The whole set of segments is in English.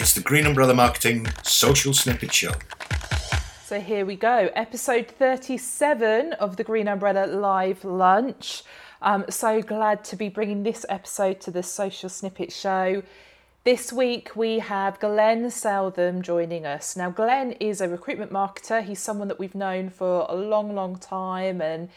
It's the Green Umbrella Marketing Social Snippet Show. So here we go, episode 37 of the Green Umbrella Live Lunch. I'm so glad to be bringing this episode to the Social Snippet Show. This week we have Glenn Southam joining us. Now, Glenn is a recruitment marketer. He's someone that we've known for a long, long time, and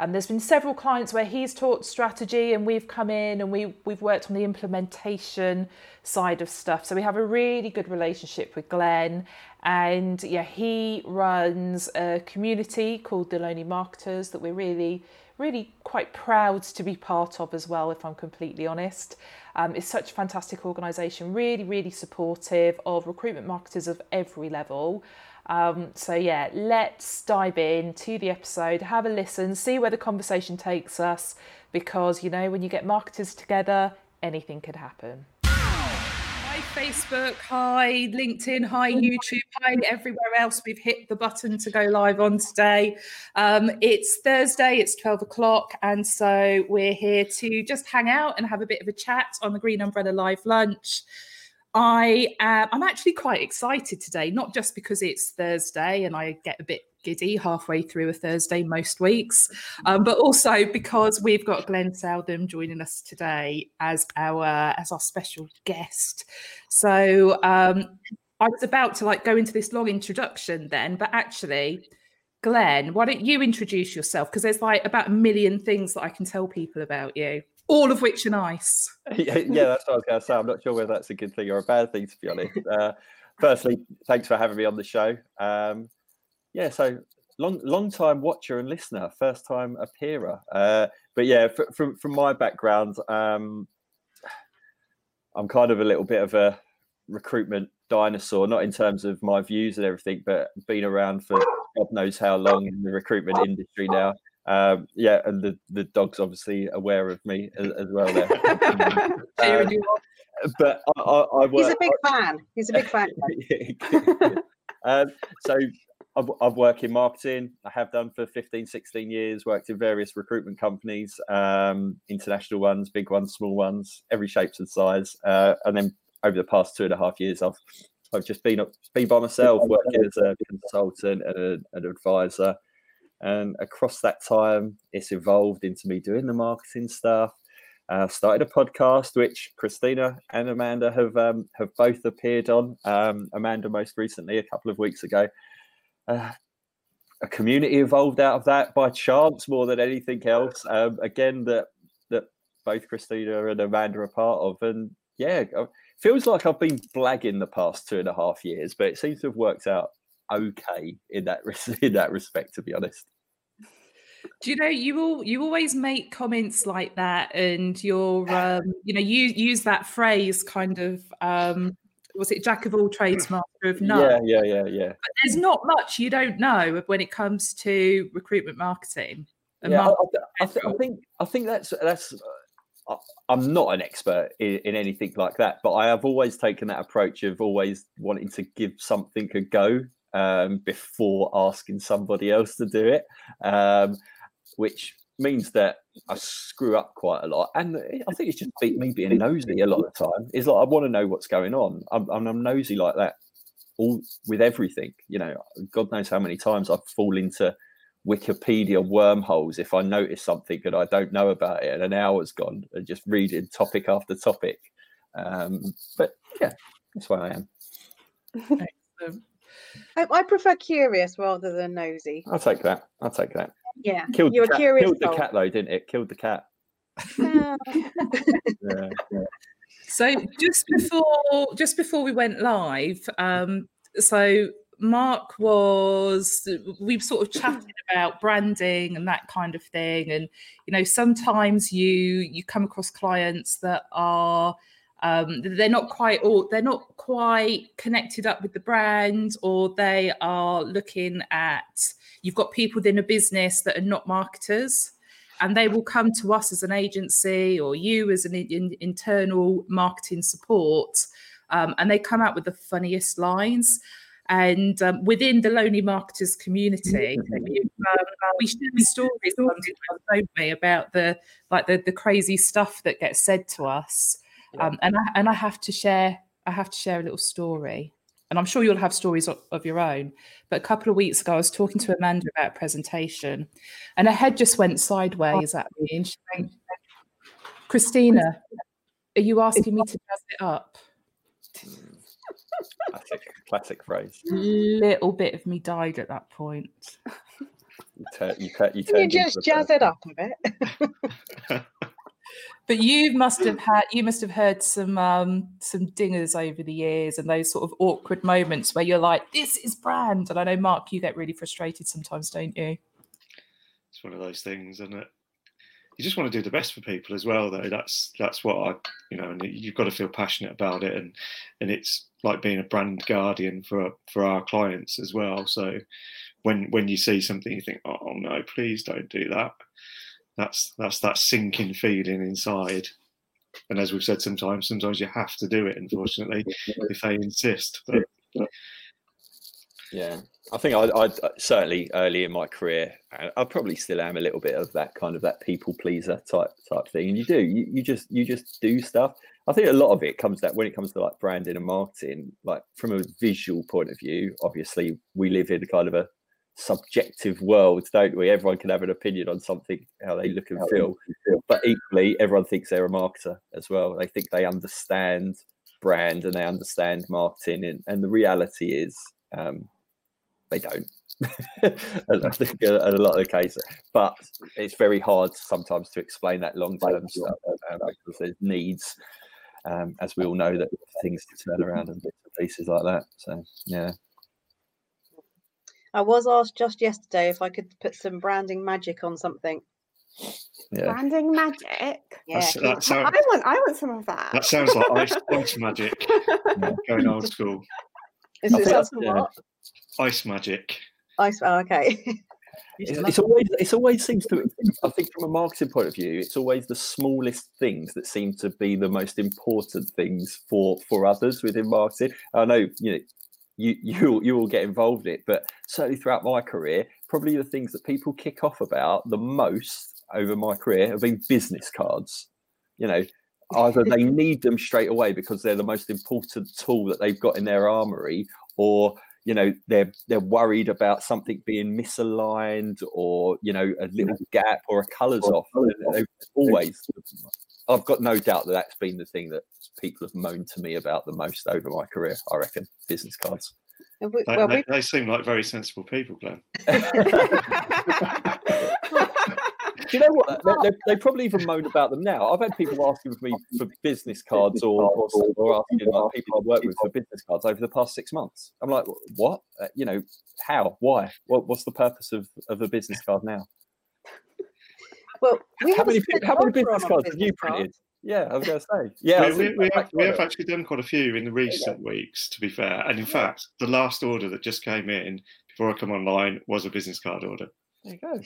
um, there's been several clients where he's taught strategy, and we've come in and we we've worked on the implementation side of stuff. So we have a really good relationship with Glenn, and yeah, he runs a community called the Lonely Marketers that we're really really quite proud to be part of as well, if I'm completely honest. Um, it's such a fantastic organisation, really, really supportive of recruitment marketers of every level. Um, so, yeah, let's dive in to the episode, have a listen, see where the conversation takes us, because you know, when you get marketers together, anything could happen. Hi, Facebook. Hi, LinkedIn. Hi, YouTube. Hi, everywhere else. We've hit the button to go live on today. Um, it's Thursday, it's 12 o'clock. And so we're here to just hang out and have a bit of a chat on the Green Umbrella Live Lunch. I am, I'm actually quite excited today, not just because it's Thursday and I get a bit giddy halfway through a Thursday most weeks, um, but also because we've got Glenn Southam joining us today as our as our special guest. So um, I was about to like go into this long introduction then, but actually. Glenn, why don't you introduce yourself? Because there's like about a million things that I can tell people about you all of which are nice. yeah, yeah, that's what I was going to say. I'm not sure whether that's a good thing or a bad thing, to be honest. Uh, firstly, thanks for having me on the show. Um, yeah, so long, long time watcher and listener, first time appearer. Uh, but yeah, from from my background, um, I'm kind of a little bit of a recruitment dinosaur, not in terms of my views and everything, but been around for God knows how long in the recruitment industry now. Um, yeah, and the, the dog's obviously aware of me as, as well. There, um, but I, I, I work, he's a big fan. He's a big fan. um, so I've, I've worked in marketing. I have done for 15, 16 years. Worked in various recruitment companies, um, international ones, big ones, small ones, every shape and size. Uh, and then over the past two and a half years, I've I've just been been by myself, working as a consultant and a, an advisor. And across that time, it's evolved into me doing the marketing stuff. Uh, started a podcast which Christina and Amanda have um, have both appeared on. Um, Amanda most recently a couple of weeks ago. Uh, a community evolved out of that by chance more than anything else. Um, again, that that both Christina and Amanda are part of, and yeah, feels like I've been blagging the past two and a half years, but it seems to have worked out okay in that in that respect, to be honest. Do you know you all you always make comments like that, and you're um, you know you use that phrase kind of um, was it jack of all trades, master of none? Yeah, yeah, yeah, yeah. But there's not much you don't know when it comes to recruitment marketing. Yeah, marketing I, I, th- I, think I think that's that's. Uh, I'm not an expert in, in, anything like that, but I have always taken that approach of always wanting to give something a go um, before asking somebody else to do it, um, which means that I screw up quite a lot. And I think it's just me being nosy a lot of the time. It's like I want to know what's going on. I'm, I'm nosy like that all with everything. You know, God knows how many times I fall into Wikipedia wormholes if I notice something that I don't know about it and an hour's gone and just reading topic after topic. Um, but yeah, that's where I am. I, I, prefer curious rather than nosy. I'll take that. I'll take that. Yeah, killed you were curious. Killed the cat though, didn't it? Killed the cat. yeah, yeah. So just before just before we went live, um, so Mark was we've sort of chatted about branding and that kind of thing, and you know sometimes you you come across clients that are um, they're not quite all they're not quite connected up with the brand or they are looking at you've got people within a business that are not marketers and they will come to us as an agency or you as an in, internal marketing support um, and they come out with the funniest lines. And um, within the lonely marketers community um, we share stories. don't we about the like the, the crazy stuff that gets said to us um, and I and I have to share I have to share a little story. And I'm sure you'll have stories of, of your own. But a couple of weeks ago, I was talking to Amanda about a presentation, and her head just went sideways at me. And she went, Christina, are you asking me to jazz it up? Classic, classic phrase. Little bit of me died at that point. You, tur- you, tur- you, Can you just jazz person. it up a bit? But you must have had you must have heard some um some dingers over the years and those sort of awkward moments where you're like, this is brand. And I know Mark, you get really frustrated sometimes, don't you? It's one of those things, isn't it? You just want to do the best for people as well, though. That's that's what I, you know, and you've got to feel passionate about it, and and it's like being a brand guardian for for our clients as well. So when when you see something, you think, oh no, please don't do that. That's that's that sinking feeling inside. And as we've said, sometimes sometimes you have to do it. Unfortunately, if they insist. But Yeah, I think I, I uh, certainly early in my career, I, I probably still am a little bit of that kind of that people pleaser type type thing. And you do, you, you just you just do stuff. I think a lot of it comes that when it comes to like branding and marketing, like from a visual point of view. Obviously, we live in kind of a subjective world, don't we? Everyone can have an opinion on something, how they look and feel. But equally, everyone thinks they're a marketer as well. They think they understand brand and they understand marketing, and, and the reality is. Um, they don't. I think in a lot of the cases, but it's very hard sometimes to explain that long term stuff um, because there's needs, um, as we all know, that things turn around and bits and pieces like that. So yeah, I was asked just yesterday if I could put some branding magic on something. yeah. Branding magic. Yeah, that you- I want I want some of that. that sounds like ice, ice magic, going old school. is it something yeah. what? Ice magic. Ice. Oh, okay. It's, it's always it's always seems to I think from a marketing point of view, it's always the smallest things that seem to be the most important things for for others within marketing. I know you know you you you all get involved in it, but certainly throughout my career, probably the things that people kick off about the most over my career have been business cards. You know, either they need them straight away because they're the most important tool that they've got in their armory, or you know they're they're worried about something being misaligned or you know a little gap or a colours off And they've always i've got no doubt that that's been the thing that people have moaned to me about the most over my career i reckon business cards. They, well, they, they seem like very sensible people, Glenn. do you know what? They, they, they probably even moan about them now. I've had people asking me for business cards or, or, or asking like people i work with for business cards over the past six months. I'm like what? Uh, you know how? Why? What, what's the purpose of, of a business card now well, we how have many, how many business cards have you printed? Yeah, I was going to say. Yeah, I we, we, we, have, we have actually done quite a few in the recent weeks, to be fair. And in fact, the last order that just came in before I come online was a business card order. There you go.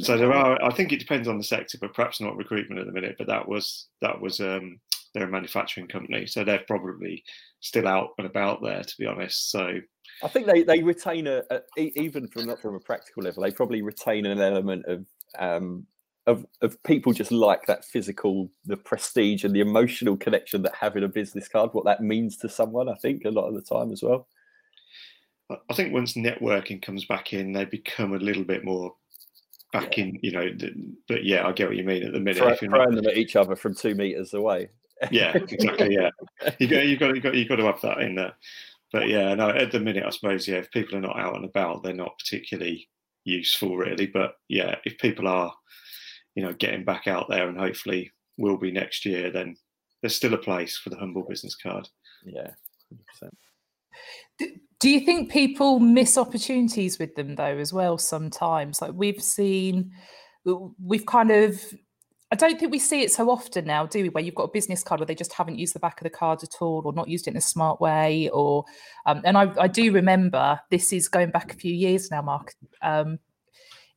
So there are. I think it depends on the sector, but perhaps not recruitment at the minute. But that was that was um, they're a manufacturing company, so they're probably still out and about there, to be honest. So I think they, they retain a even from not from a practical level, they probably retain an element of um of of people just like that physical, the prestige and the emotional connection that having a business card, what that means to someone. I think a lot of the time as well. I- think once networking comes back in, they become a little bit more back in. You know, but yeah, I get what you mean. At the minute, Throw, if you're not throwing them at each other from two meters away. yeah, exactly. Yeah, you got you got you got you got to have that in there. But yeah, no, at the minute, I suppose yeah, if people are not out and about, they're not particularly useful, really. But yeah, if people are, you know, getting back out there and hopefully will be next year, then there's still a place for the humble business card. Yeah. 100%. Do you think people miss opportunities with them though as well sometimes? Like we've seen we've kind of I don't think we see it so often now, do we? Where you've got a business card where they just haven't used the back of the card at all, or not used it in a smart way, or um, and I, I do remember this is going back a few years now, Mark. Um,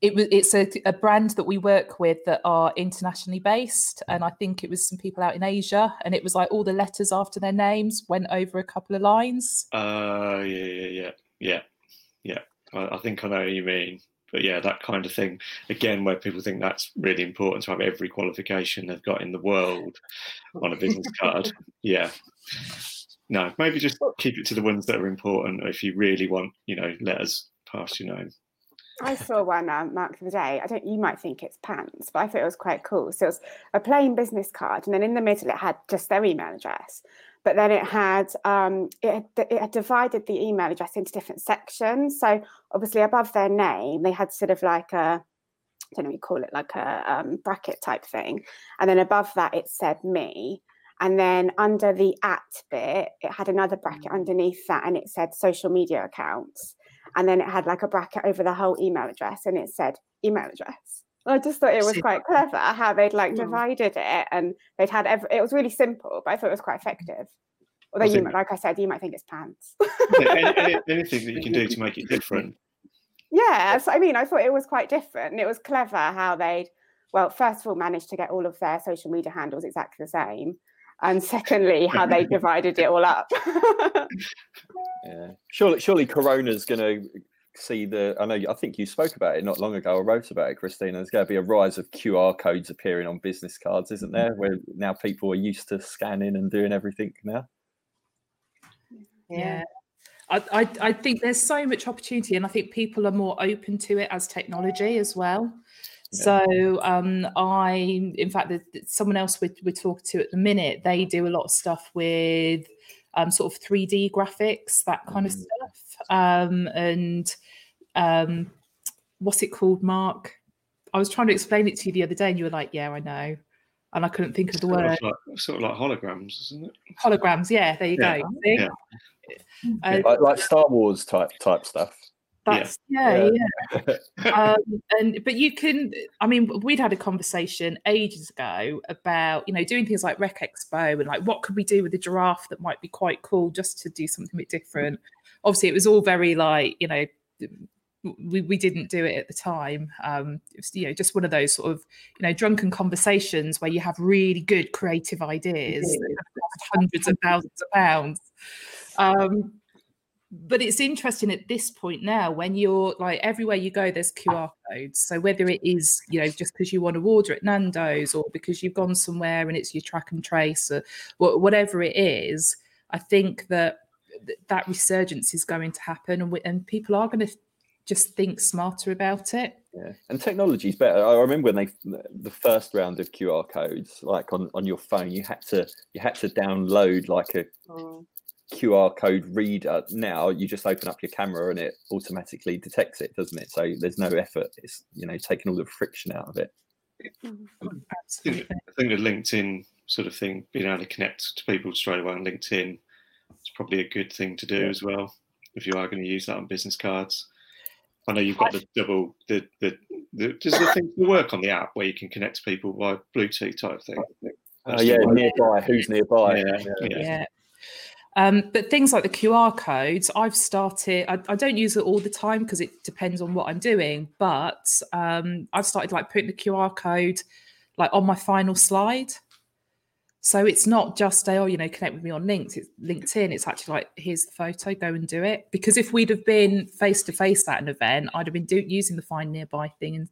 it was it's a, a brand that we work with that are internationally based, and I think it was some people out in Asia, and it was like all the letters after their names went over a couple of lines. Uh, yeah, yeah, yeah, yeah, yeah. I, I think I know what you mean. But yeah, that kind of thing again, where people think that's really important to have every qualification they've got in the world on a business card. Yeah, no, maybe just keep it to the ones that are important. If you really want, you know, letters past your name. I saw one, um, Mark, the other day. I don't. You might think it's pants, but I thought it was quite cool. So it was a plain business card, and then in the middle it had just their email address. But then it had um, it had, it had divided the email address into different sections. So obviously above their name, they had sort of like a I don't know what you call it, like a um, bracket type thing, and then above that it said me. And then under the at bit, it had another bracket underneath that, and it said social media accounts and then it had like a bracket over the whole email address and it said email address i just thought it was quite clever how they'd like Mm. divided it and they'd had every, it was really simple but i thought it was quite effective although I you might, like i said you might think it's pants Yeah, any, any, anything that you can do to make it different. yeah so i mean i thought it was quite different and it was clever how they'd well first of all managed to get all of their social media handles exactly the same and secondly how they divided it all up Yeah. Surely, surely Corona's going to see the. I know. I think you spoke about it not long ago. or wrote about it, Christina. There's going to be a rise of QR codes appearing on business cards, isn't there? Where now people are used to scanning and doing everything now. Yeah. I, I, I think there's so much opportunity, and I think people are more open to it as technology as well. Yeah. So, um, I, in fact, there's there's someone else we're, we're talking to at the minute, they do a lot of stuff with um, sort of 3D graphics, that kind of Mhm. stuff. Um, and um, what's it called, Mark? I was trying to explain it to you the other day, and you were like, "Yeah, I know," and I couldn't think of the Sort word. of, like, sort of like holograms, isn't it? Holograms. Yeah, there you Yeah, go. Yeah. Uh, Like, like Star Wars type type stuff. That's yeah, Yeah. yeah. um, and but you can. I mean, we'd had a conversation ages ago about you know doing things like Rec Expo and like what could we do with a giraffe that might be quite cool just to do something a bit different. Obviously, it was all very like you know. We, we didn't do it at the time. Um, it was, you know, just one of those sort of, you know, drunken conversations where you have really good creative ideas cost hundreds of thousands of pounds. Um, but it's interesting at this point now when you're like everywhere you go there's qr codes so whether it is you know just because you want to order at nando's or because you've gone somewhere and it's your track and trace or whatever it is i think that that resurgence is going to happen and, we, and people are going to just think smarter about it Yeah, and technology is better. I remember when they the first round of QR codes, like on, on your phone, you had to you had to download like a Oh. QR code reader. Now you just open up your camera and it automatically detects it, doesn't it? So there's no effort. It's you know taking all the friction out of it. absolutely I think the LinkedIn sort of thing, being able to connect to people straight away on LinkedIn, is probably a good thing to do Yeah. as well. If you are going to use that on business cards, I know you've got the double the the, the does the thing work on the app where you can connect to people by Bluetooth type thing. Oh That's yeah, nearby. Who's nearby? Yeah, yeah. yeah. Um, but things like the QR codes, I've started. I, I don't use it all the time because it depends on what I'm doing. But um, I've started like putting the QR code like on my final slide. So it's not just a, oh, you know, connect with me on links. It's LinkedIn. It's actually like here's the photo, go and do it. Because if we'd have been face to face at an event, I'd have been do- using the find nearby thing and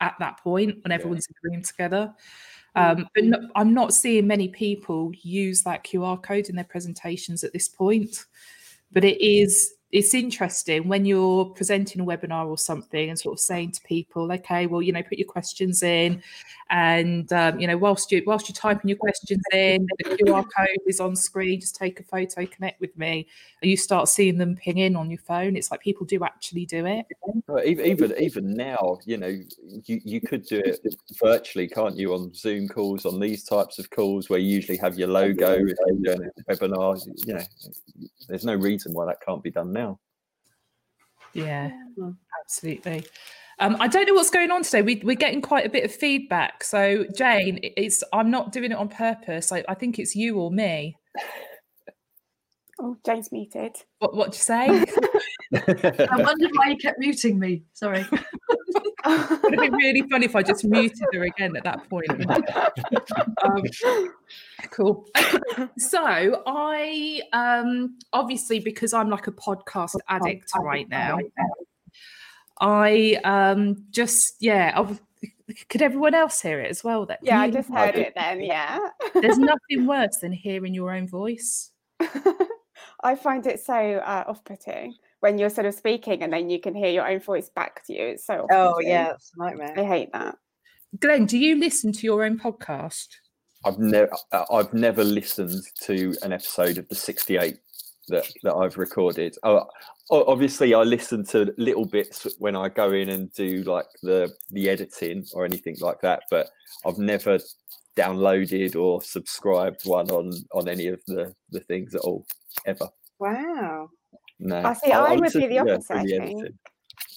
at that point when everyone's in the room together. Um, but no, I'm not seeing many people use that QR code in their presentations at this point. But it is it's interesting when you're presenting a webinar or something and sort of saying to people, okay, well, you know, put your questions in, and um, you know, whilst you whilst you're typing your questions in, the QR code is on screen. Just take a photo, connect with me, and you start seeing them ping in on your phone. It's like people do actually do it. Even even now, you know, you, you could do it virtually, can't you? On Zoom calls, on these types of calls, where you usually have your logo if you're doing a webinar. You know, there's no reason why that can't be done. Yeah, absolutely. Um, I don't know what's going on today. We, we're getting quite a bit of feedback. So, Jane, it's I'm not doing it on purpose. I, I think it's you or me. oh jane's muted What what do you say? I wondered why you kept muting me. Sorry. It'd be really funny if I just muted her again at that point. um, cool. So I um obviously because I'm like a podcast addict right now. I um just yeah. I've, could everyone else hear it as well? That yeah i just heard it then yeah there's nothing worse than hearing your own voice. I find it so uh, off-putting when you're sort of speaking and then you can hear your own voice back to you. It's so Oh off-putting. yeah, it's a I nightmare. I hate that. Glenn, do you listen to your own podcast? I've never uh, I've never listened to an episode of the 68 that that I've recorded. Oh, obviously I listen to little bits when I go in and do like the the editing or anything like that, but I've never downloaded or subscribed one on on any of the the things at all ever. Wow. No. I see, I would be the opposite, through I think.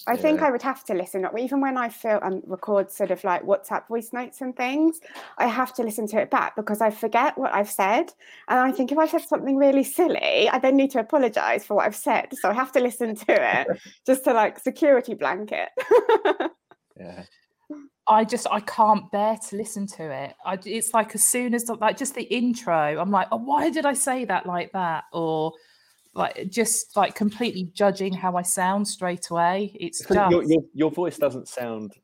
I think Yeah. I would have to listen, even when I feel um, record sort of like WhatsApp voice notes and things, I have to listen to it back because I forget what I've said. And I think if I said something really silly, I then need to apologize for what I've said. So I have to listen to it just to like security blanket. Yeah. I just I can't bear to listen to it. I, it's like as soon as like just the intro, I'm like, oh, why did I say that like that? Or like just like completely judging how I sound straight away. It's Because just your, your your voice doesn't sound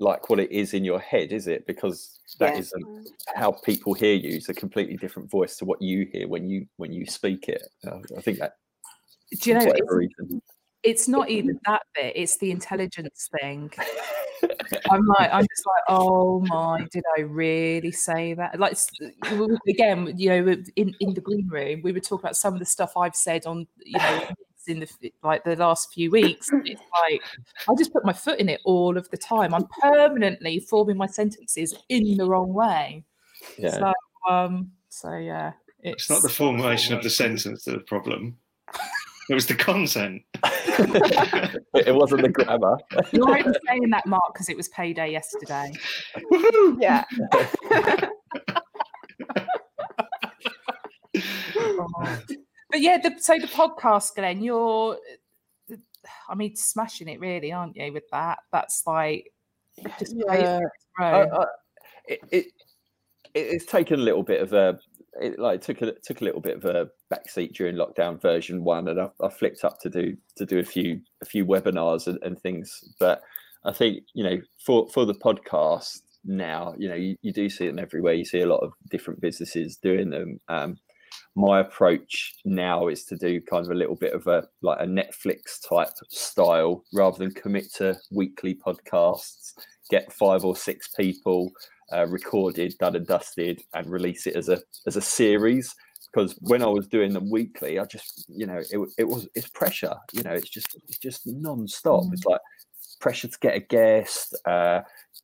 like what it is in your head, is it? Because that Yeah. not how people hear you. It's a completely different voice to what you hear when you when you speak it. Uh, I think that do you know it's, it's not even that bit, it's the intelligence thing. I'm like, I'm just like, oh my, did I really say that? Like again, you know, in in the green room, we were talking about some of the stuff I've said on, you know, in the like the last few weeks. It's like I just put my foot in it all of the time. I'm permanently forming my sentences in the wrong way. Yeah. So, um, so yeah, It's not the formulation of the sentence that's the problem. It was the content. it, it wasn't the grammar. You're only saying that, Mark, because it was payday yesterday. Woohoo! yeah. But yeah, the, so the podcast, Glenn, you're, I mean, smashing it really, aren't you? With that, that's like just great Yeah. I. I, it, it it's taken a little bit of a it like took a took a little bit of a backseat during lockdown version one, and I, I flipped up to do to do a few a few webinars and, and things. But I think you know for for the podcast now, you know you, you do see them everywhere. You see a lot of different businesses doing them. Um, my approach now is to do kind of a little bit of a like a Netflix type style rather than commit to weekly podcasts. Get five or six people uh, recorded, done and dusted, and release it as a as a series. Because when I was doing them weekly, I just you know it, it was it's pressure. You know, it's just it's just non-stop. It's like pressure to get a guest. Uh,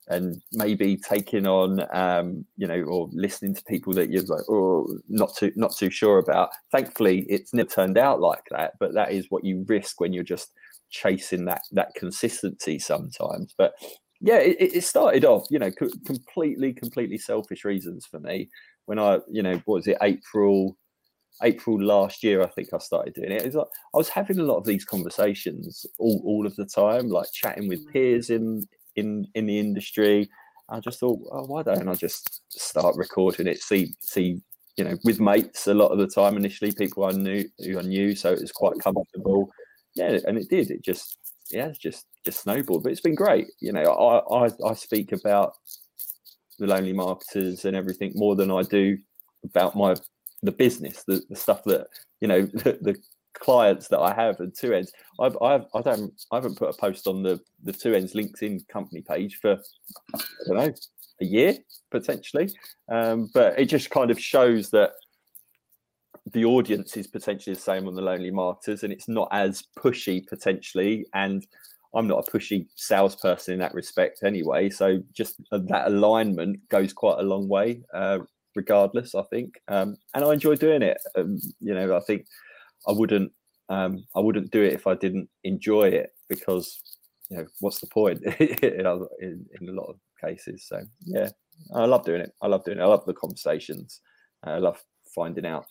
and maybe taking on um, you know or listening to people that you're like oh not too not too sure about thankfully it's never turned out like that but that is what you risk when you're just chasing that that consistency sometimes but yeah it, it it started off you know co- completely completely selfish reasons for me when i you know what was it april April last year, I think I started doing it. It's like I was having a lot of these conversations all, all of the time, like chatting with mm. peers in in in the industry. I just thought, oh, why don't I just start recording it? See see, you know, with mates a lot of the time. Initially, people I knew who I knew, so it was quite comfortable. Yeah, and it did. It just yeah, it's just just snowballed. But it's been great. You know, I I, I speak about the lonely marketers and everything more than I do about my the business, the, the stuff that you know, the, the clients that I have and TwoEnds. I've, I've I don't I haven't put a post on the the TwoEnds LinkedIn company page for I don't know a year potentially, um, but it just kind of shows that the audience is potentially the same on the lonely marketers and it's not as pushy potentially and i'm not a pushy salesperson in that respect anyway so just uh, that alignment goes quite a long way uh, regardless i think um, and i enjoy doing it um, you know i think i wouldn't um, i wouldn't do it if i didn't enjoy it because you know what's the point in, in, in a lot of cases so yeah i love doing it i love doing it i love the conversations i love finding out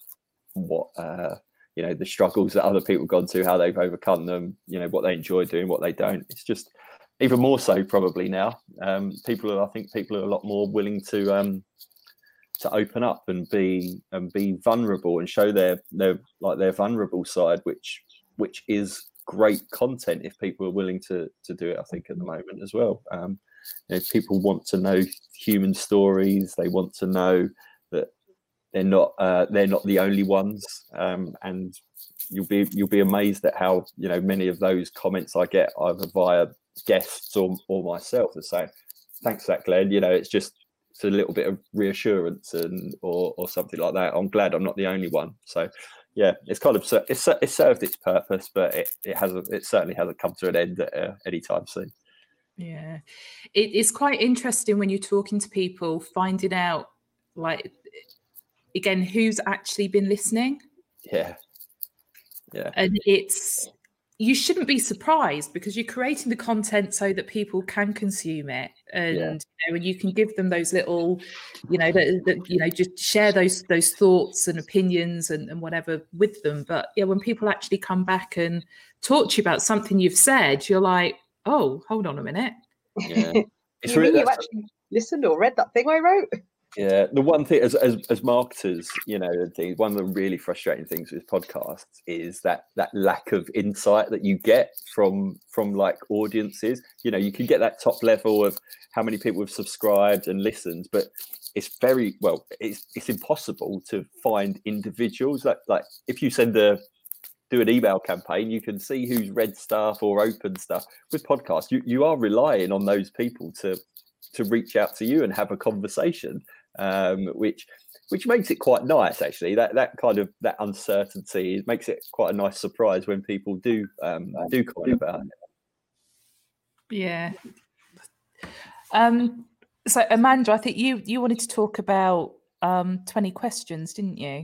what uh, you know the struggles that other people have gone to, how they've overcome them, you know what they enjoy doing, what they don't. It's just even more so probably now. Um, people are, I think, people are a lot more willing to um, to open up and be and be vulnerable and show their their like their vulnerable side, which which is great content if people are willing to to do it. I think at the moment as well. Um, you know, people want to know human stories. They want to know they're not uh, they're not the only ones, um, and you'll be you'll be amazed at how you know many of those comments I get either via guests or or myself are saying, "Thanks, for that Glenn." You know, it's just it's a little bit of reassurance and or or something like that. I'm glad I'm not the only one. So yeah, it's kind of it's it served its purpose, but it it hasn't it certainly hasn't come to an end at, uh, anytime soon. Yeah, it is quite interesting when you're talking to people, finding out like again who's actually been listening. Yeah, yeah, and it's you shouldn't be surprised because you're creating the content so that people can consume it. And yeah. you know, and you can give them those little you know that, that, you know just share those those thoughts and opinions and, and whatever with them. But yeah when people actually come back and talk to you about something you've said you're like oh hold on a minute. Yeah. It's really you actually listened or read that thing i wrote yeah, the one thing as, as as marketers, you know, one of the really frustrating things with podcasts is that that lack of insight that you get from from like audiences. You know, you can get that top level of how many people have subscribed and listened, but it's very well, it's it's impossible to find individuals. Like like if you send a do an email campaign, you can see who's read stuff or opened stuff. With podcasts, you, you are relying on those people to to reach out to you and have a conversation um, which which makes it quite nice actually. That that kind of that uncertainty makes it quite a nice surprise when people do um, do comment about it. Yeah. Um so amanda i think you you wanted to talk about um 20 questions didn't you?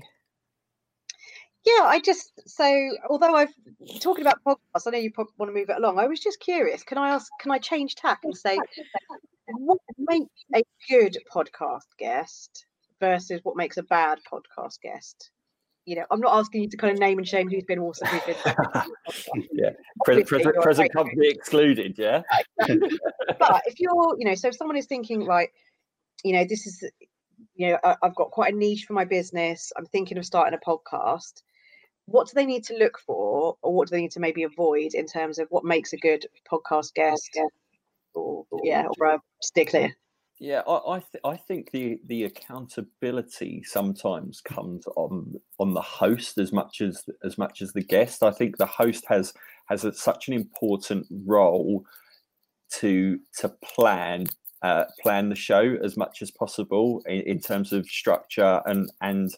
Yeah i just so although i've talking about podcasts i know you want to move it along. I was just curious can i ask can i change tack and say what makes a good podcast guest versus what makes a bad podcast guest? You know, I'm not asking you to kind of name and shame who's been awesome, who's been. yeah, present, present, present company excluded. Yeah. but if you're, you know, so if someone is thinking, right, you know, this is, you know, I, I've got quite a niche for my business. I'm thinking of starting a podcast what do they need to look for or what do they need to maybe avoid in terms of what makes a good podcast guest or, yeah, or stay clear. Yeah, I I, th- I, think the the accountability sometimes comes on on the host as much as as much as the guest. I think the host has has a, such an important role to to plan uh, plan the show as much as possible in, in terms of structure and and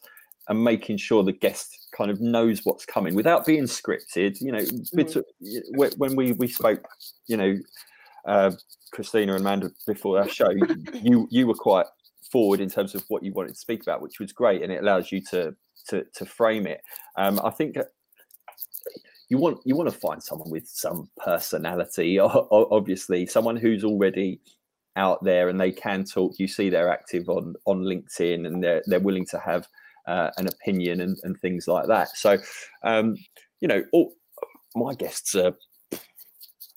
and making sure the guest kind of knows what's coming without being scripted. You know, mm. when we we spoke, you know, uh, Christina and Amanda before our show, you you were quite forward in terms of what you wanted to speak about, which was great, and it allows you to to, to frame it. Um, I think you want you want to find someone with some personality, obviously, someone who's already out there and they can talk. You see they're active on on LinkedIn and they're they're willing to have uh, an opinion and, and things like that. So, um, you know, all, my guests are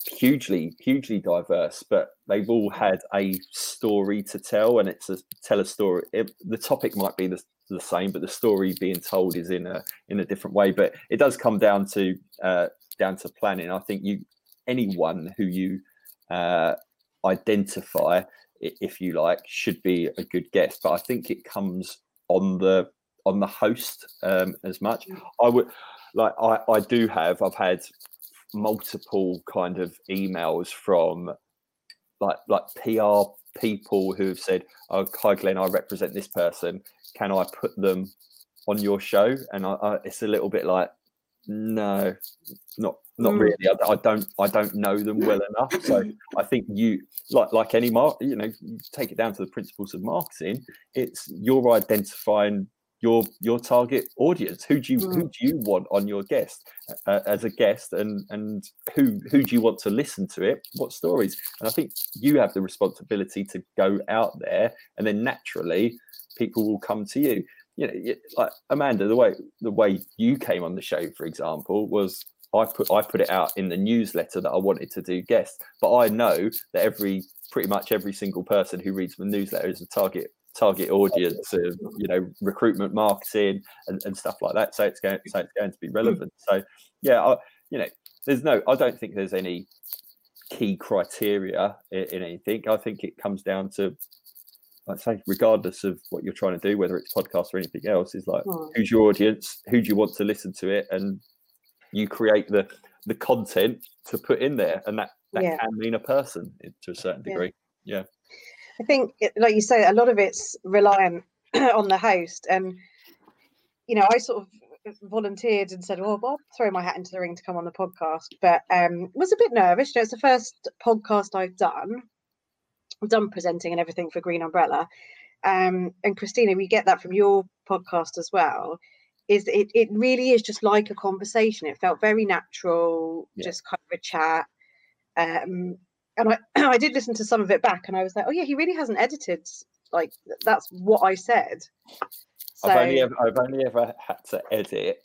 hugely hugely diverse but they've all had a story to tell and it's a tell a story it, the topic might be the, the same but the story being told is in a in a different way. But it does come down to uh, down to planning. I think you anyone who you uh, identify if you like should be a good guest. But i think it comes on the on the host um, as much. Mm. i would like i i do have i've had multiple kind of emails from like like PR people who've said, "Oh, hi Glenn, I represent this person. Can I put them on your show?" And I, I, it's a little bit like, no, not not mm. really. I, I, don't I don't know them well enough. So I think you like like any mark, you know, you take it down to the principles of marketing. It's you're identifying your your target audience. Who do you mm. who do you want on your guest uh, as a guest and and who who do you want to listen to it? What stories? And i think you have the responsibility to go out there and then naturally people will come to you. You know like amanda the way the way you came on the show for example was I put I put it out in the newsletter that I wanted to do guests, but I know that every pretty much every single person who reads the newsletter is a target target audience of you know recruitment marketing and, and stuff like that so it's going so it's going to be relevant so yeah I, you know there's no i don't think there's any key criteria in, in anything i think it comes down to I'd say, regardless of what you're trying to do, whether it's podcast or anything else, is like Hmm. who's your audience, who do you want to listen to it, and you create the the content to put in there, and that that Yeah. can mean a person to a certain degree. Yeah. degree. I think, it, like you say, a lot of it's reliant on the host. And, you know, I sort of volunteered and said, well, I'll throw my hat into the ring to come on the podcast, but um, was a bit nervous. You know, it's the first podcast I've done. I've done presenting and everything for Green Umbrella. Um, and Christina, we get that from your podcast as well. Is it, it really is just like a conversation. It felt very natural, Yeah. just kind of a chat. Um, and I, I did listen to some of it back and I was like, oh yeah, he really hasn't edited like that's what I said. So I've only ever, I've only ever had to edit.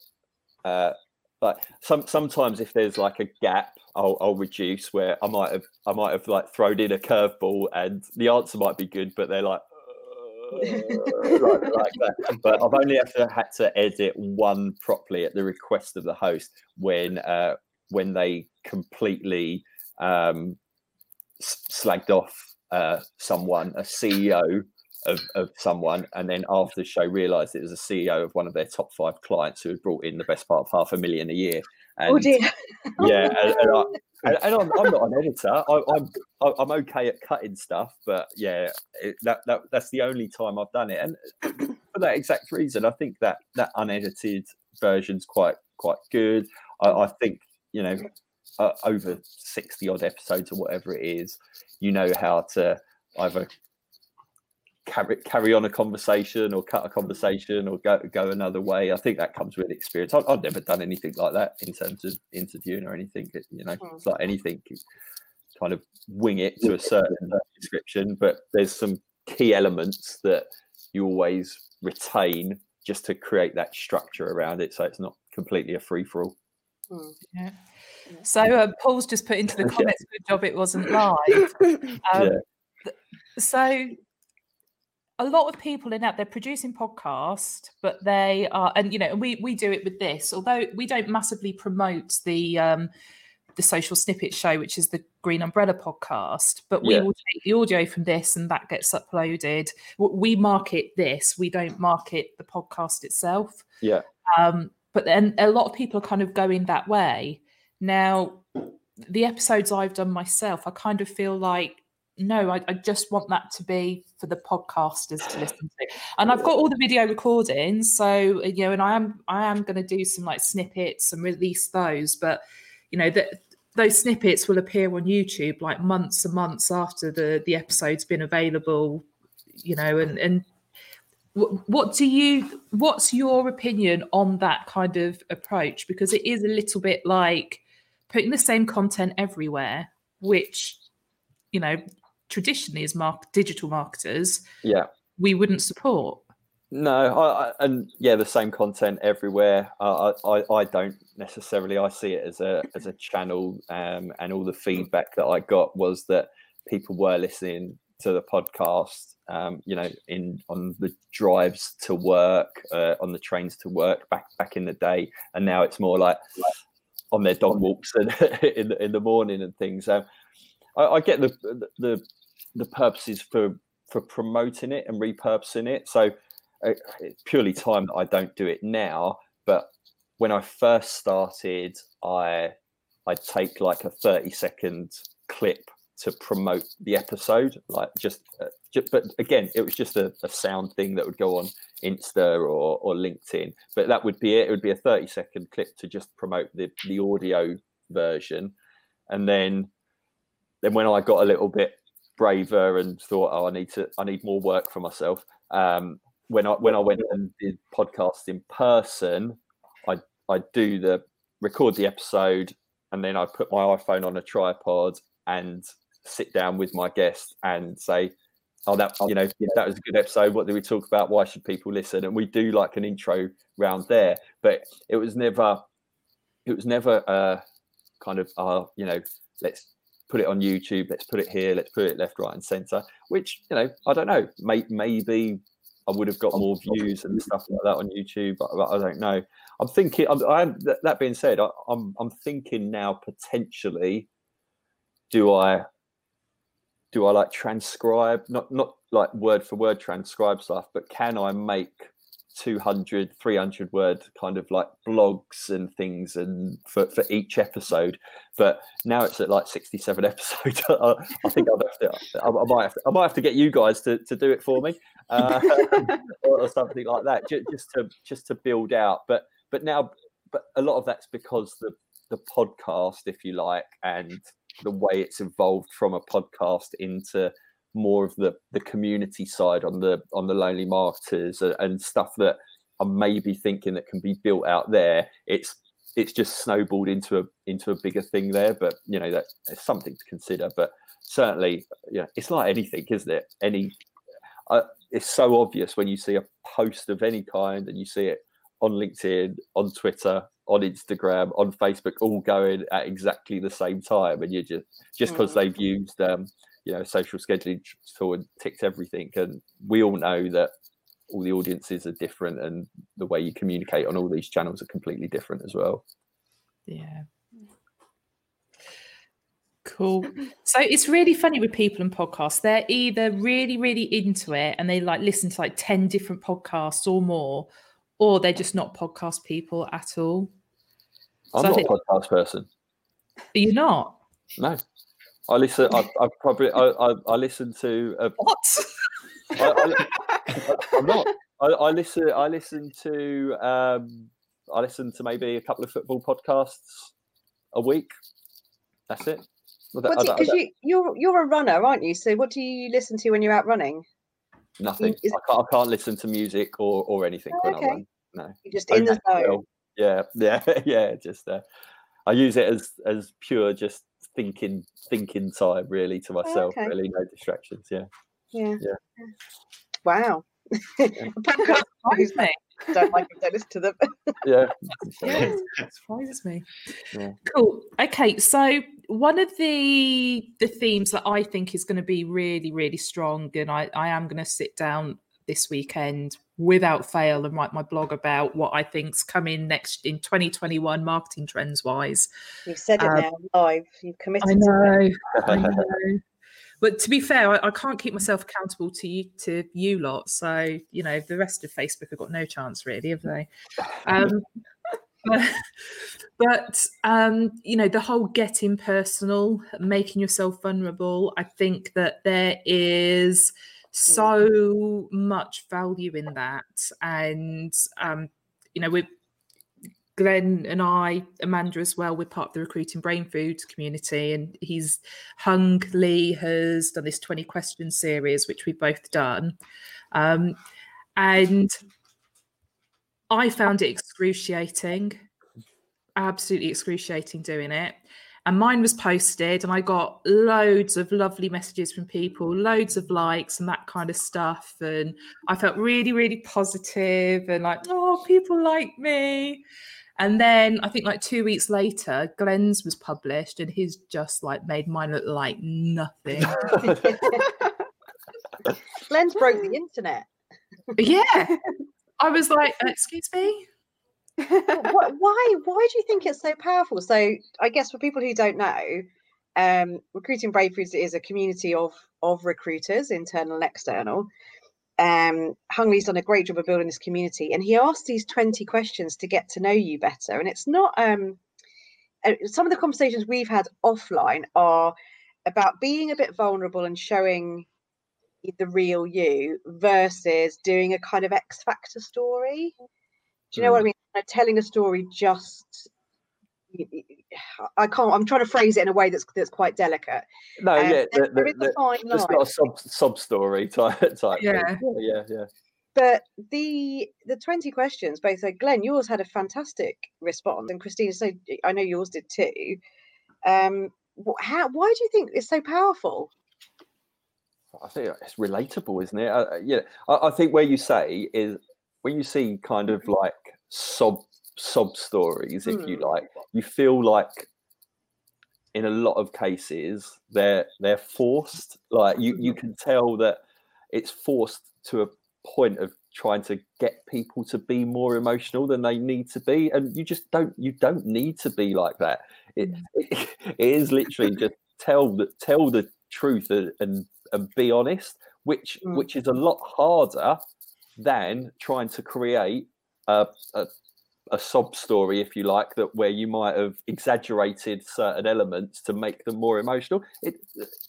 Uh, like some sometimes if there's like a gap, I'll, I'll reduce where I might have I might have like thrown in a curveball and the answer might be good, but they're like. "Uh," like, like that. But I've only ever had to edit one properly at the request of the host when uh, when they completely um, slagged off uh, someone, a CEO of, of someone, and then after the show realised it was a CEO of one of their top five clients who had brought in the best part of half a million a year. And oh dear. yeah, and, and, I, and, and I'm, I'm not an editor. I, I'm I- I'm okay at cutting stuff, but yeah, it, that, that that's the only time I've done it, and for that exact reason, I think that that unedited version's quite quite good. I, I think you know uh, over sixty odd episodes or whatever it is, you know how to either carry carry on a conversation or cut a conversation or go go another way. I think that comes with experience. I, I've never done anything like that in terms of interviewing or anything. You know, Mm. it's like anything, you kind of wing it to a certain description, but there's some key elements that you always retain just to create that structure around it, so it's not completely a free for all. Hmm. So uh, Paul's just put into the comments, good job it wasn't live. Um, Yeah. So a lot of people in that they're producing podcast, but they are, and you know, and we we do it with this. Although we don't massively promote the um, the social snippet show, which is the Green Umbrella podcast, but we Yeah. will take the audio from this and that gets uploaded. We market this. We don't market the podcast itself. Yeah. Um, but then a lot of people are kind of going that way. Now, the episodes I've done myself, I kind of feel like, no, I, I just want that to be for the podcasters to listen to. And I've got all the video recordings, so you know, and I am I am going to do some like snippets and release those. But you know that those snippets will appear on YouTube like months and months after the the episode's been available. You know, and and what do you what's your opinion on that kind of approach because it is a little bit like putting the same content everywhere which you know traditionally as mark digital marketers Yeah. we wouldn't support No, I, I, and yeah, the same content everywhere. Uh, I, I, I don't necessarily. I see it as a as a channel, um, and all the feedback that I got was that people were listening to the podcast. Um, you know, in on the drives to work, uh, on the trains to work back back in the day, and now it's more like on their dog walks and in the, in the morning and things. Um, I, I get the the the purposes for for promoting it and repurposing it. So uh, it's purely time that I don't do it now. But when I first started, I I'd take like a thirty second clip to promote the episode, like just, uh, ju- but again, it was just a, a sound thing that would go on Insta or or LinkedIn. But that would be it. It would be a thirty second clip to just promote the the audio version, and then then when I got a little bit braver and thought, oh, I need to, I need more work for myself. Um, when I when I went and did podcast in person, I I do the record the episode and then I put my iPhone on a tripod and sit down with my guest and say, oh, that you know that was a good episode. What did we talk about? Why should people listen? And we do like an intro round there, but it was never, it was never uh, kind of uh, you know let's put it on YouTube, let's put it here, let's put it left, right, and center. Which you know, I don't know. May, maybe I would have got more views and stuff like that on YouTube. But, I don't know. I'm thinking. I'm, I'm, that, that being said, I, I'm I'm thinking now potentially. Do I do I like transcribe not not like word for word transcribe stuff, but can I make 200 300 word kind of like blogs and things and for, for each episode? But now it's at like 67 episodes. I, I think I'll have to I, I, might have to I might have to get you guys to, to do it for me uh, or, or, something like that just, just to just to build out. But but now but a lot of that's because the the podcast if you like and the way it's evolved from a podcast into more of the the community side on the on the lonely marketers and, and stuff that I'm maybe thinking that can be built out there. It's it's just snowballed into a into a bigger thing there. But you know that it's something to consider. But certainly, yeah, it's like anything, isn't it? Any uh, it's so obvious when you see a post of any kind and you see it on LinkedIn, on Twitter, on Instagram, on Facebook, all going at exactly the same time, and you just just because mm. they've used um, you know social scheduling tool and ticked everything. And we all know that all the audiences are different and the way you communicate on all these channels are completely different as well. Yeah. Cool. So it's really funny with people and podcasts. They're either really really into it and they like listen to like 10 different podcasts or more or they're just not podcast people at all i'm so not think, a podcast person you're not no I listen. I, I probably I, I, I, listen to a, what? I, am not. I, listen. I listen to. Um, I listen to maybe a couple of football podcasts a week. That's it. Because you, you're you're a runner, aren't you? So what do you listen to when you're out running? Nothing. Is, I, can't, I can't listen to music or or anything oh, when okay. I run. No. You're just in the zone. Yeah, yeah, yeah. Just uh, I use it as as pure just thinking thinking time really to myself. okay. Really, no distractions. Yeah. Yeah. Yeah. Wow. Yeah. me. Don't like them, don't listen to them. yeah. yeah, surprises me. Yeah. Cool. Okay, so one of the the themes that I think is going to be really, really strong, and I, I am going to sit down this weekend without fail and write my blog about what I think's coming next in 2021 marketing trends wise. You've said it um, now live. You've committed. I know. I know. But to be fair, I, I, can't keep myself accountable to you to you lot. So you know, the rest of Facebook have got no chance, really, have they? Um, but, but um, you know, the whole getting personal, making yourself vulnerable. I think that there is so much value in that and um you know we Glenn and I, Amanda as well, we're part of the recruiting brain food community, and he's Hung Lee has done this 20 question series, which we've both done. Um, and I found it excruciating, absolutely excruciating doing it and mine was posted and i got loads of lovely messages from people loads of likes and that kind of stuff and i felt really really positive and like oh people like me. And then i think like two weeks later glenn's was published and he's just like made mine look like nothing. Glenn's broke the internet. Yeah. I was like excuse me why why do you think it's so powerful? So i guess for people who don't know um, recruiting brain foods is a community of of recruiters internal and external. Um Hung Lee's done a great job of building this community and he asked these 20 questions to get to know you better and it's not um uh, some of the conversations we've had offline are about being a bit vulnerable and showing the real you versus doing a kind of x factor story do you know mm. what I mm. mean? telling a story just I can't. I'm trying to phrase it in a way that's that's quite delicate. No, um, yeah, there, there, there, it's not a sub sub story type. type yeah. yeah, yeah, yeah. But the the 20 questions, both so Glenn, yours had a fantastic response, and Christina, so I know yours did too. Um, how? Why do you think it's so powerful? I think it's relatable, isn't it? Uh, yeah, I, I think where you say is when you see kind of like sob sob stories, if mm. you hmm. like, you feel like in a lot of cases they're they're forced. Like you you can tell that it's forced to a point of trying to get people to be more emotional than they need to be and you just don't you don't need to be like that it, it, it is literally just tell the tell the truth and and, and be honest, which Mm. which is a lot harder than trying to create a, a a sob story, if you like, that where you might have exaggerated certain elements to make them more emotional. It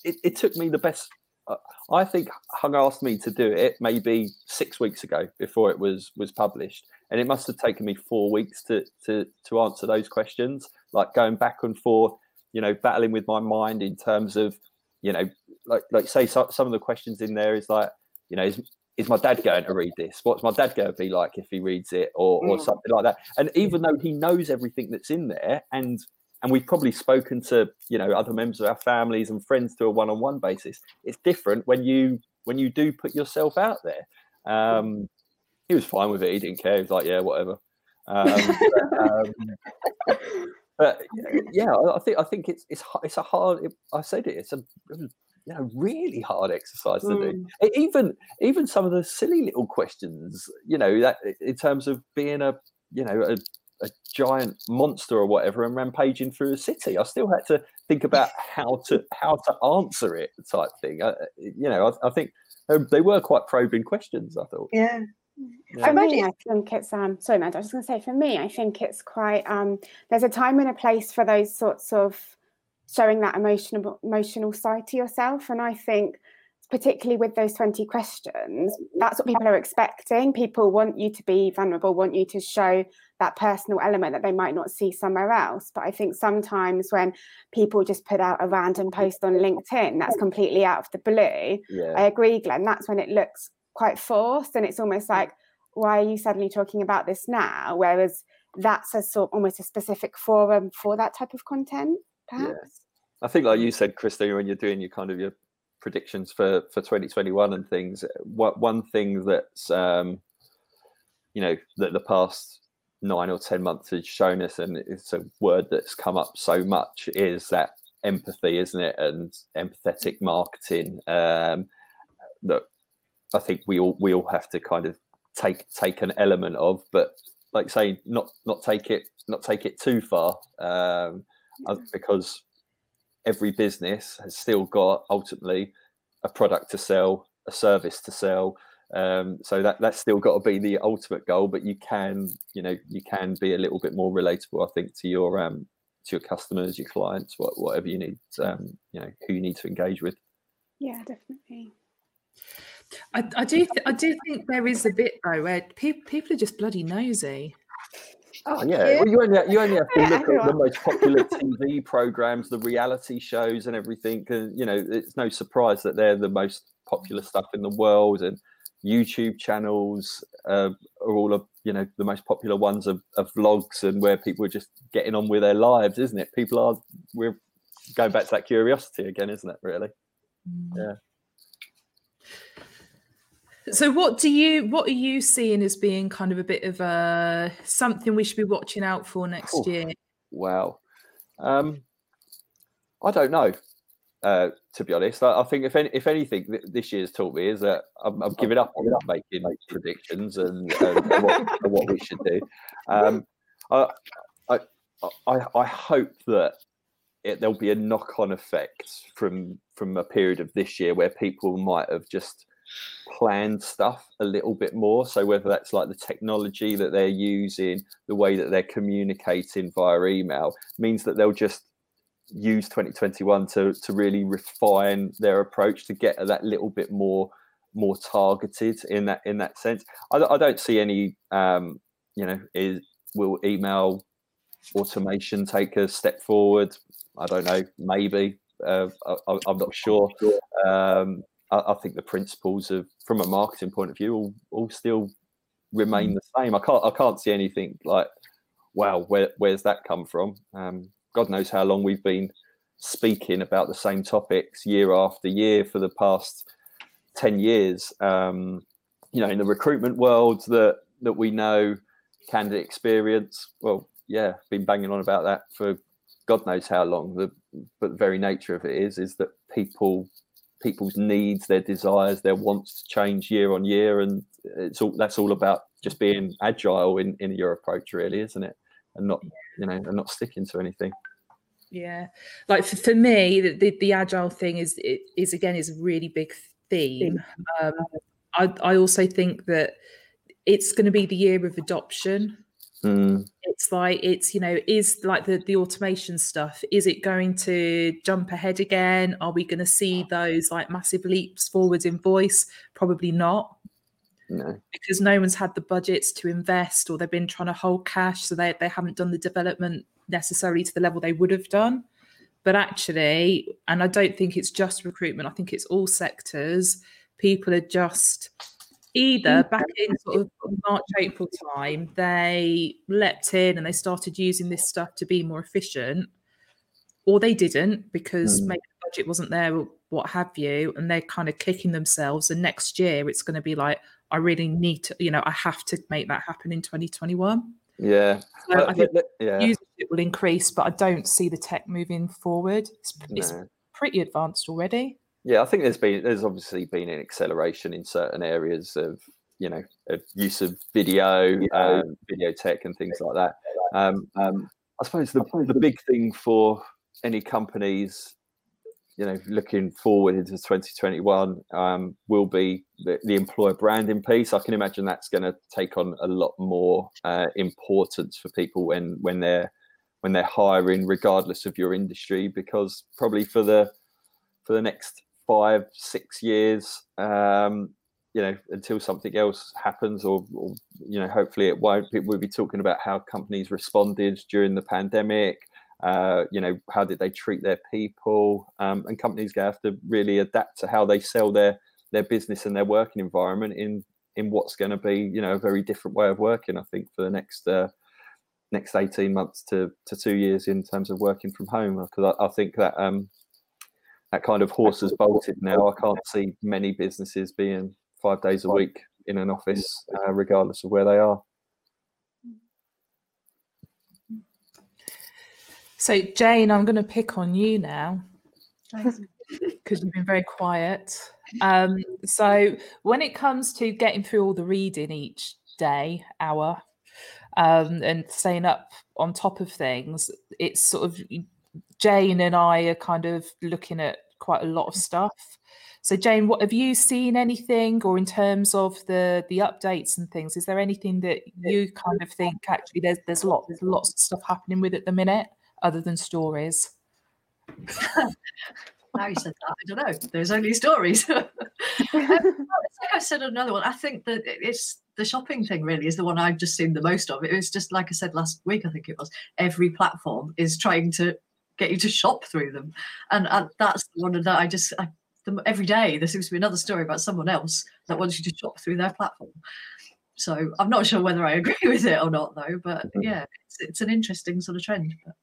it, it took me the best. Uh, I think Hung asked me to do it maybe six weeks ago before it was was published, and it must have taken me four weeks to to to answer those questions, like going back and forth, you know, battling with my mind in terms of, you know, like like say so, some of the questions in there is like, you know, is is my dad going to read this? What's my dad going to be like if he reads it, or, or Mm. something like that? And even though he knows everything that's in there, and and we've probably spoken to you know other members of our families and friends to a one-on-one basis, it's different when you when you do put yourself out there. Um, he was fine with it; he didn't care. He was like, "Yeah, whatever." Um, but, um, but yeah, I I think I think it's it's it's a hard. I said it. It's a you know really hard exercise to do. Mm. Even even some of the silly little questions, you know, that in terms of being a you know a, a giant monster or whatever and rampaging through a city, I still had to think about how to how to answer it type thing. I, you know, I, I think um, they were quite probing questions. I thought. Yeah. Yeah. For me, I think it's um sorry, Amanda, I was just gonna say for me, I think it's quite um there's a time and a place for those sorts of showing that emotional emotional side to yourself. And I think particularly with those 20 questions, that's what people are expecting. People want you to be vulnerable, want you to show that personal element that they might not see somewhere else. But I think sometimes when people just put out a random post on LinkedIn that's completely out of the blue, Yeah. I agree, Glenn. That's when it looks quite forced, and it's almost like, why are you suddenly talking about this now? Whereas that's a sort almost a specific forum for that type of content, perhaps. I think, like you said, Christina, when you're doing your kind of your predictions for for 2021 and things, what one thing that's um, you know that the past nine or ten months has shown us, and it's a word that's come up so much, is that empathy, isn't it, and empathetic marketing. Um, that I think we all we all have to kind of take take an element of, but like say not not take it not take it too far um, uh, because every business has still got ultimately a product to sell, a service to sell. Um, so that that's still got to be the ultimate goal. But you can, you know, you can be a little bit more relatable, I think, to your um, to your customers, your clients, what, whatever you need, um, you know, who you need to engage with. Yeah, definitely. I, I do. Th- I do think there is a bit though where people people are just bloody nosy. Oh yeah, well, you only you only have to look at the most popular TV programs, the reality shows, and everything. And you know, it's no surprise that they're the most popular stuff in the world. And YouTube channels uh, are all of you know the most popular ones of, of vlogs and where people are just getting on with their lives, isn't it? People are we're going back to that curiosity again, isn't it? Really? Yeah. So what do you what are you seeing as being kind of a bit of a something we should be watching out for next Oof. year? Wow. Um, I don't know. Uh, to be honest, I, I think if any, if anything, th- this year's taught me is that I'm, I'm giving up on making predictions and, and what, and what we should do. Um, I, I, I, I hope that it, there'll be a knock-on effect from from a period of this year where people might have just planned stuff a little bit more. So whether that's like the technology that they're using, the way that they're communicating via email, means that they'll just use 2021 to to really refine their approach to get that little bit more more targeted in that in that sense. I, don't- I don't see any um, you know is will email automation take a step forward? I don't know, maybe. Uh, I, I- I'm not sure. Um, I, I think the principles of, from a marketing point of view, all, all still remain the same. I can't, I can't see anything like, wow, where, where's that come from? Um, God knows how long we've been speaking about the same topics year after year for the past ten years. Um, you know, in the recruitment world, that that we know, candidate experience. Well, yeah, been banging on about that for God knows how long. The but the very nature of it is is that people people's needs, their desires, their wants change year on year, and it's all that's all about just being agile in in your approach, really, isn't it? And not you know and not sticking to anything. Yeah, like for, for me, the, the, the agile thing is is again is a really big theme. Um, I I also think that it's going to be the year of adoption. Mm. It's like it's you know is like the the automation stuff. Is it going to jump ahead again? Are we going to see those like massive leaps forwards in voice? Probably not No. because no one's had the budgets to invest or they've been trying to hold cash so they, they haven't done the development necessarily to the level they would have done but actually and i don't think it's just recruitment i think it's all sectors people are just either back in sort of march april time they leapt in and they started using this stuff to be more efficient or they didn't because Mm. maybe the budget wasn't there or what have you and they're kind of kicking themselves and next year it's going to be like i really need to you know i have to make that happen in 2021 Yeah. so i think le- yeah. usership will increase but i don't see the tech moving forward it's, it's pretty advanced already Yeah, I think there's been there's obviously been an acceleration in certain areas of you know of use of video, um, video tech, and things like that. Um, um, I suppose the the big thing for any companies, you know, looking forward into 2021, um, will be the, the employer branding piece. I can imagine that's going to take on a lot more uh, importance for people when when they're when they're hiring, regardless of your industry, because probably for the for the next five, six years, um, you know, until something else happens, or, or you know, hopefully it won't. Will be talking about how companies responded during the pandemic. Uh, you know, how did they treat their people? Um, and companies going to have to really adapt to how they sell their their business and their working environment in in what's going to be, you know, a very different way of working. I think for the next uh, next eighteen months to to two years in terms of working from home, because I, I think that um, that kind of horse has bolted now. I can't see many businesses being five days a week in an office, uh, regardless of where they are. so jane i'm going to pick on you now because you've been very quiet. Um, so when it comes to getting through all the reading each day, hour, um, and staying up on top of things, it's sort of Jane and I are kind of looking at quite a lot of stuff. So Jane, what have you seen anything, or in terms of the the updates and things? Is there anything that you kind of think actually there's there's a lot there's lots of stuff happening with at the minute other than stories? now you said that, I don't know. There's only stories. um, like I said another one. I think that it's the shopping thing really is the one I've just seen the most of. It was just like I said last week. I think it was every platform is trying to get you to shop through them, and, and that's the one of that I just I, every day there seems to be another story about someone else that wants you to shop through their platform. So I'm not sure whether I agree with it or not though. But Mhm. yeah, it's, it's an interesting sort of trend. But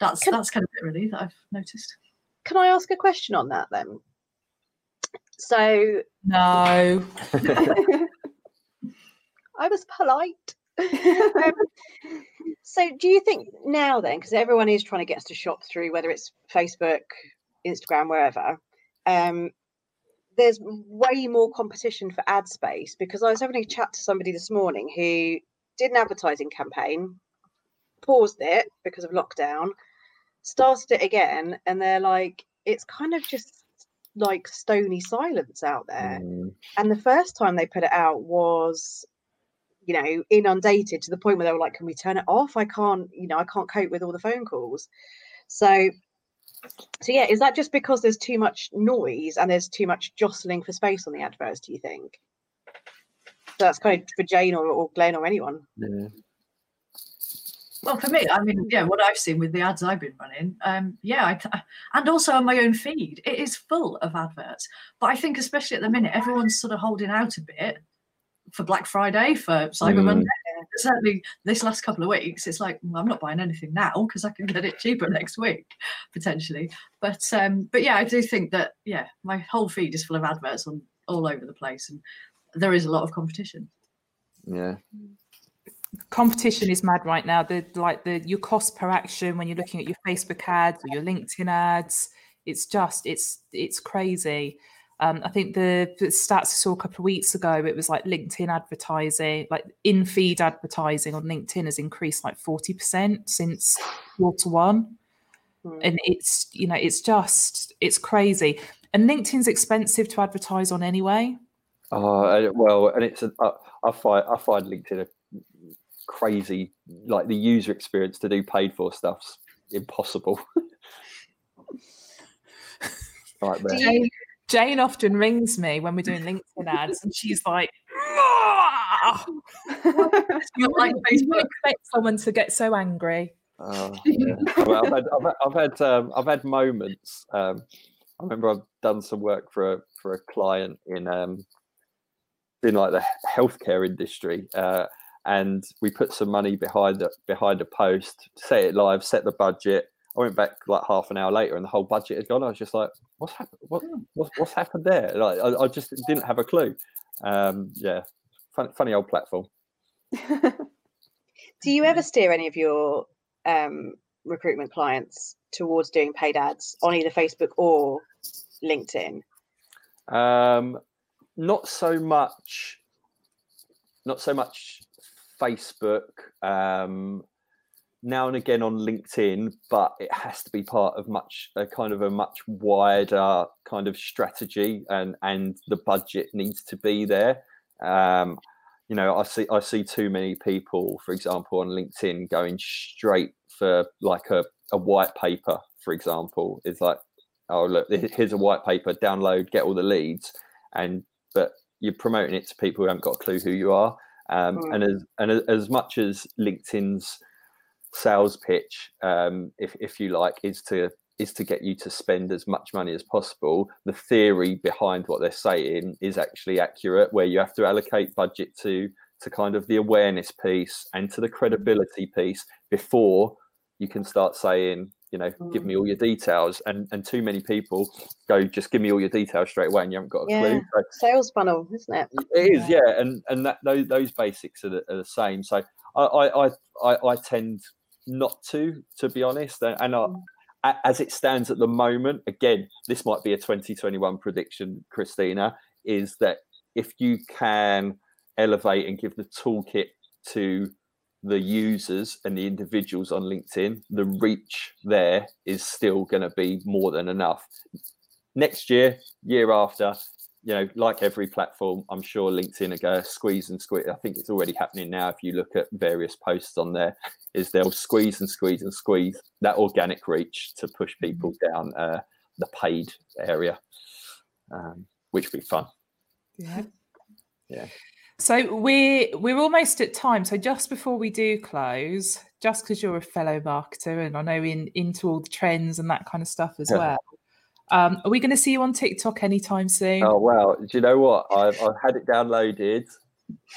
that's Can- that's kind of it really that I've noticed. Can I ask a question on that then? So No. I was polite. Um, so do you think now then, because everyone is trying to get us to shop through, whether it's Facebook, Instagram, wherever, um, there's way more competition for ad space because I was having a chat to somebody this morning who did an advertising campaign, paused it because of lockdown, started it again, and they're like, it's kind of just like stony silence out there. Mm, and the first time they put it out was you know inundated to the point where they were like can we turn it off i can't you know i can't cope with all the phone calls so so yeah is that just because there's too much noise and there's too much jostling for space on the adverts do you think so that's kind of for jane or, or glenn or anyone yeah. Well, for me, I mean, yeah, what I've seen with the ads I've been running, um, yeah, I t- and also on my own feed, it is full of adverts. But I think, especially at the minute, everyone's sort of holding out a bit for Black Friday, for Cyber Mm. Monday. Certainly, this last couple of weeks, it's like well, I'm not buying anything now because I can get it cheaper next week, potentially. But um, but yeah, I do think that yeah, my whole feed is full of adverts on all over the place, and there is a lot of competition. Yeah. competition is mad right now. The like the your cost per action when you're looking at your Facebook ads or your LinkedIn ads, it's just it's it's crazy. Um, I think the, the stats I saw a couple of weeks ago, it was like LinkedIn advertising, like in feed advertising on LinkedIn has increased like 40% since quarter one. Hmm. and it's you know it's just it's crazy and linkedin's expensive to advertise on anyway Oh uh, well, and it's a, I, I find I find LinkedIn a crazy. Like the user experience to do paid for stuff's impossible. right there. Do you- jane, jane often rings me when we're doing linkedin ads and she's like! Not like you Facebook. expect someone to get so angry Oh, yeah. well, I've had I've had I've had, um, I've had moments. Um, I remember I've done some work for a for a client in um, in like the healthcare industry, uh, and we put some money behind the behind a post, set it live, set the budget. I went back like half an hour later, and the whole budget had gone. I was just like, "What's happened? What, what's, what's happened there?" Like, I, I just didn't have a clue. Um, yeah, funny, funny old platform. Do you ever steer any of your um, recruitment clients towards doing paid ads on either Facebook or LinkedIn? Um, not so much. Not so much Facebook. Um, now and again on LinkedIn, but it has to be part of much a kind of a much wider kind of strategy, and and the budget needs to be there. Um, you know, I see I see too many people, for example, on LinkedIn going straight for like a, a white paper, for example. It's like, oh look, here's a white paper, download, get all the leads, and but you're promoting it to people who haven't got a clue who you are. Um, Mm. And as and as- as much as LinkedIn's sales pitch, um, if if you like, is to is to get you to spend as much money as possible. The theory behind what they're saying is actually accurate, where you have to allocate budget to to kind of the awareness piece and to the credibility piece before you can start saying, you know, give me all your details. And and too many people go, just give me all your details straight away, and you haven't got a Yeah. clue. So Sales funnel, isn't it? it is, yeah, and and that those, those basics are the, are the same. So I I I I tend not to, to be honest, and, I, mm. a- as it stands at the moment, again, this might be a 2021 prediction, Christina, is that if you can elevate and give the toolkit to the users and the individuals on LinkedIn, the reach there is still going to be more than enough. Next year, year after, you know, like every platform, I'm sure LinkedIn are going to squeeze and squeeze. I think it's already happening now. If you look at various posts on there, is they'll squeeze and squeeze and squeeze that organic reach to push people down uh, the paid area, um, which would be fun. Yeah. Yeah. So we're we're almost at time. So just before we do close, just because you're a fellow marketer and I know in into all the trends and that kind of stuff as Yeah. well. Um, are we going to see you on TikTok anytime soon? Oh well, Do you know what? I've, I've had it downloaded.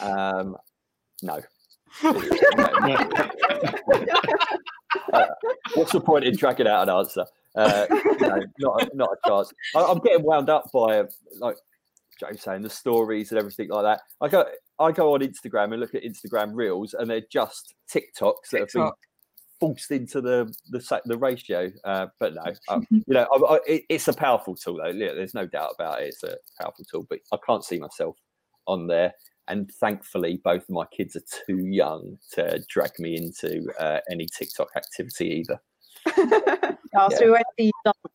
Um, no. Uh, what's the point in dragging out an answer? Uh, no, not a, not a chance. I, I'm getting wound up by like Joe saying the stories and everything like that. I go I go on Instagram and look at Instagram reels, and they're just TikToks that have been TikTok. Forced into the the the ratio. Uh, but no, um, you know, I, I, it, it's a powerful tool though. Yeah, there's no doubt about it. It's a powerful tool, but I can't see myself on there. And thankfully, both of my kids are too young to drag me into uh, any TikTok activity either. Oh, Yeah. so we won't see.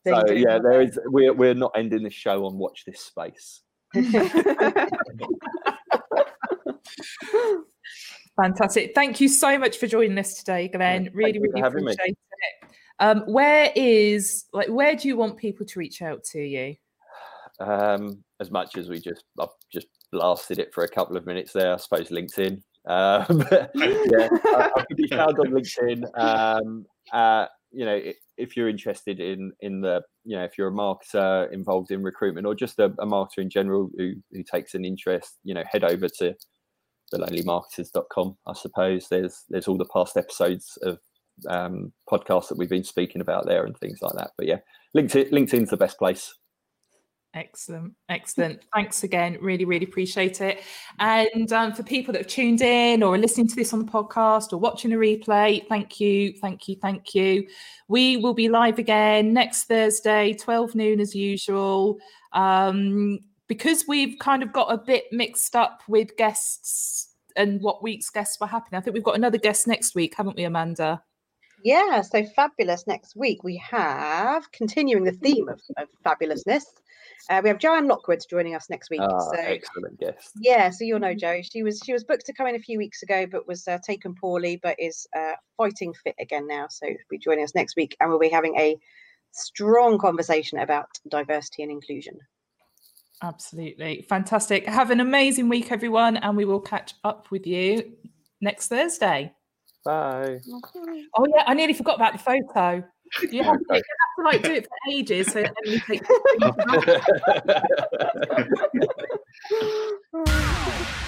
So yeah, there is. We're we're not ending the show on watch this space. Fantastic. Thank you so much for joining us today, Glenn. thank really, really me. appreciate it. Um, where is like where do you want people to reach out to you? Um, as much as we just I've just blasted it for a couple of minutes there, I suppose LinkedIn. Um, yeah, I, I can be found on LinkedIn. Um, uh, you know, if you're interested in in the, you know, if you're a marketer involved in recruitment or just a, a marketer in general who who takes an interest, you know, head over to thelonelymarketers.com. I suppose there's there's all the past episodes of um, podcasts that we've been speaking about there and things like that. But yeah, LinkedIn LinkedIn's the best place. Excellent, excellent. Thanks again. Really, really appreciate it. And um, for people that have tuned in or are listening to this on the podcast or watching a replay, thank you, thank you, thank you. We will be live again next Thursday, 12 noon as usual. Um, because we've kind of got a bit mixed up with guests and what week's guests were happening. I think we've got another guest next week, haven't we, Amanda? Yeah, so fabulous. Next week we have continuing the theme of, of fabulousness. Uh, we have Joanne Lockwood joining us next week. Ah, so excellent guest. yeah, so you'll know Joe. She was she was booked to come in a few weeks ago, but was uh, taken poorly, but is uh, fighting fit again now. So she'll be joining us next week, and we'll be having a strong conversation about diversity and inclusion. Absolutely. Fantastic. Have an amazing week, everyone, and we will catch up with you next Thursday. Bye. Oh, yeah, I nearly forgot about the photo. You have, to, you have to, like do it for ages. So you take.